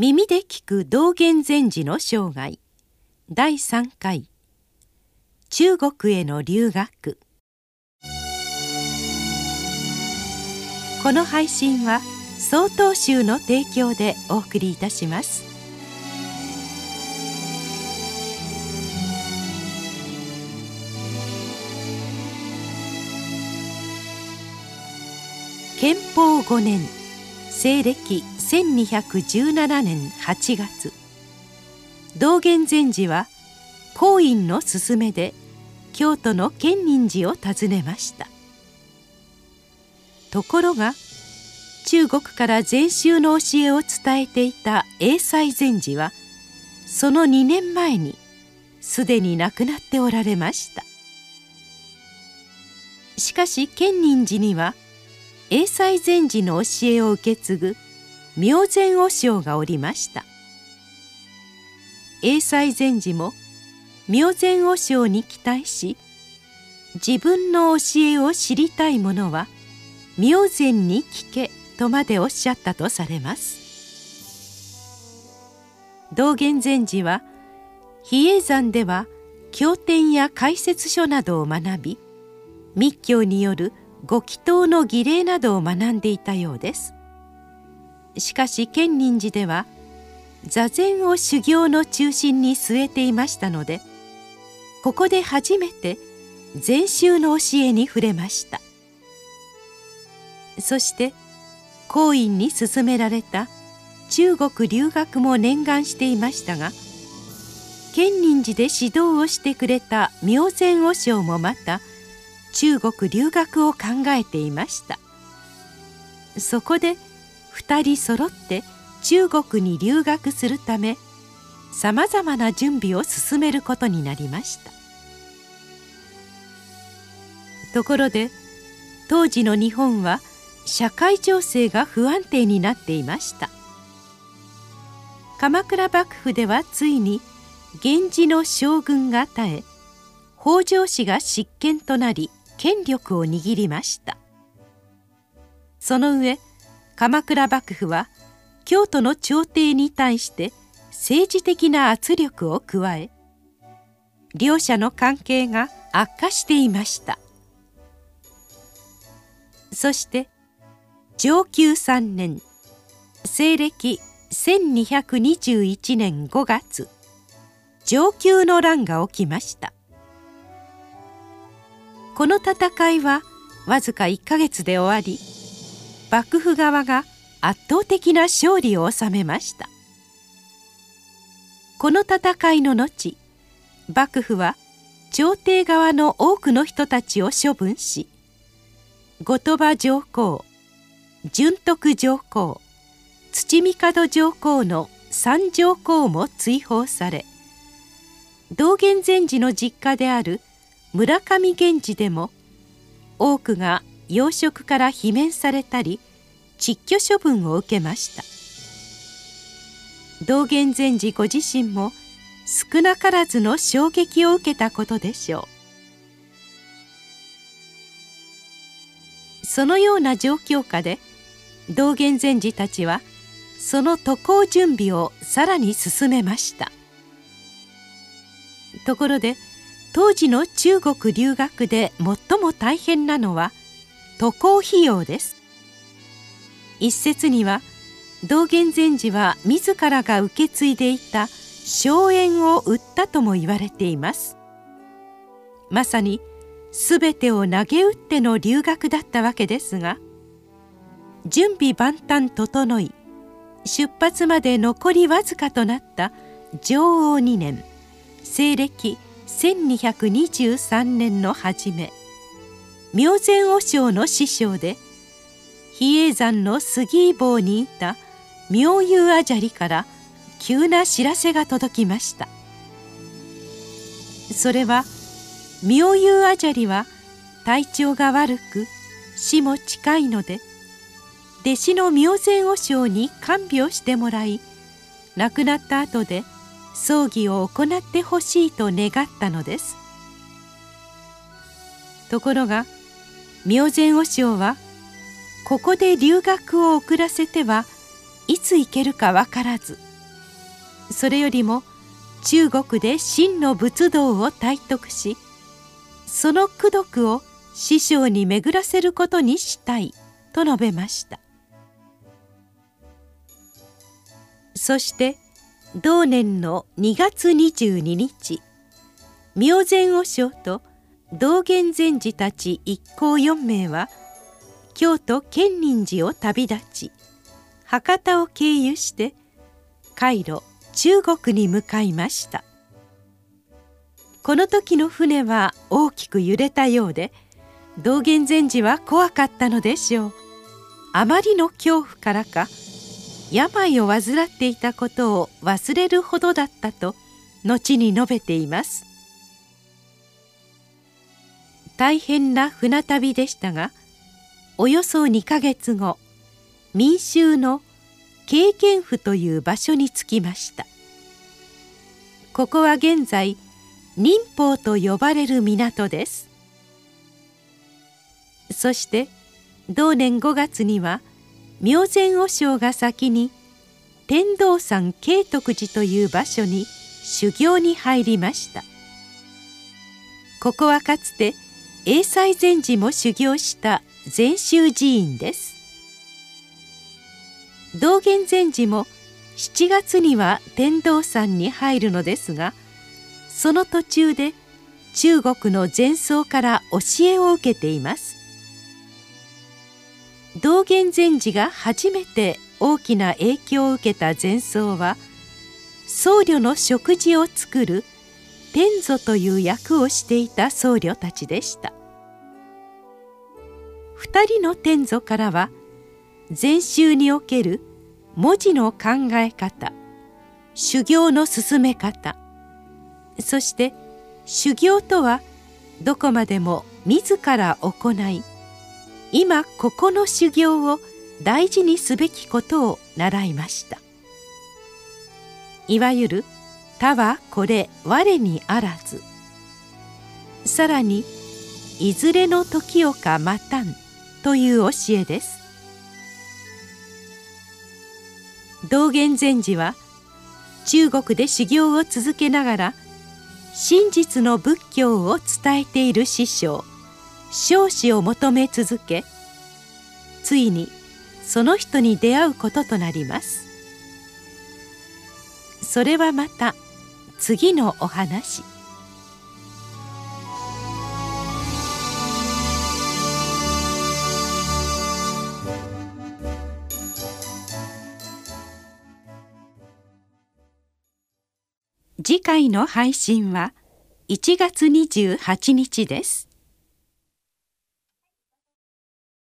耳で聞く道元禅師の生涯。第3回。中国への留学。この配信は曹洞宗の提供でお送りいたします。憲法5年西暦1217年8月。道元禅師は光院の勧めで京都の建仁寺を訪ねました。ところが中国から禅宗の教えを伝えていた英才禅師はその2年前にすでに亡くなっておられました。しかし建仁寺には英才禅師の教えを受け継ぐ明禅和尚がおりました。英才禅師も明禅和尚に期待し自分の教えを知りたい者は明禅に聞けとまでおっしゃったとされます。道元禅師は比叡山では経典や解説書などを学び密教によるご祈祷の儀礼などを学んでいたようです。しかし建仁寺では座禅を修行の中心に据えていましたのでここで初めて禅宗の教えに触れました。そして光院に勧められた中国留学も念願していましたが建仁寺で指導をしてくれた明禅和尚もまた中国留学を考えていました。そこで2人揃って中国に留学するためさまざまな準備を進めることになりました。ところで当時の日本は社会情勢が不安定になっていました。鎌倉幕府ではついに源氏の将軍が絶え北条氏が執権となり権力を握りました。その上鎌倉幕府は京都の朝廷に対して政治的な圧力を加え両者の関係が悪化していました。そして上級3年西暦1221年5月上級の乱が起きました。この戦いはわずか1ヶ月で終わり幕府側が圧倒的な勝利を収めました。この戦いの後幕府は朝廷側の多くの人たちを処分し後鳥羽上皇順徳上皇土帝上皇の三上皇も追放され道元禅師の実家である村上源氏でも多くが養殖から罷免されたり窒居処分を受けました。道元禅師ご自身も少なからずの衝撃を受けたことでしょう。そのような状況下で道元禅師たちはその渡航準備をさらに進めました。ところで当時の中国留学で最も大変なのは渡航費用です。一説には道元禅師は自らが受け継いでいた荘園を売ったとも言われています。まさに全てを投げ打っての留学だったわけですが準備万端整い出発まで残りわずかとなった上王2年西暦1223年の初め明禅和尚の師匠で比叡山の杉坊にいた明友あじゃりから急な知らせが届きました。それは明友あじゃりは体調が悪く死も近いので弟子の明禅和尚に看病してもらい亡くなった後で葬儀を行ってほしいと願ったのです。ところが明禅和尚はここで留学を遅らせてはいつ行けるか分からず。それよりも中国で真の仏道を体得しその功徳を師匠に巡らせることにしたいと述べました。そして同年の2月22日明前和尚と道元禅師たち一行4名は京都建仁寺を旅立ち博多を経由して海路中国に向かいました。この時の船は大きく揺れたようで道元禅師は怖かったのでしょう。あまりの恐怖からか病を患っていたことを忘れるほどだったと後に述べています。大変な船旅でしたがおよそ2ヶ月後民衆の経験府という場所に着きました。ここは現在寧法と呼ばれる港です。そして同年5月には明前和尚が先に天道山慶徳寺という場所に修行に入りました。ここはかつて英才禅師も修行した禅宗寺院です。道元禅師も7月には天道山に入るのですがその途中で中国の禅僧から教えを受けています。道元禅師が初めて大きな影響を受けた禅僧は僧侶の食事を作る天祖という役をしていた僧侶たちでした。二人の天祖からは禅宗における文字の考え方修行の進め方そして修行とはどこまでも自ら行い今ここの修行を大事にすべきことを習いました。いわゆる「他はこれ我にあらず」さらに「いずれの時をか待たん」という教えです。道元禅師は中国で修行を続けながら真実の仏教を伝えている師匠少子を求め続けついにその人に出会うこととなります。それはまた次のお話。次回の配信は1月28日です。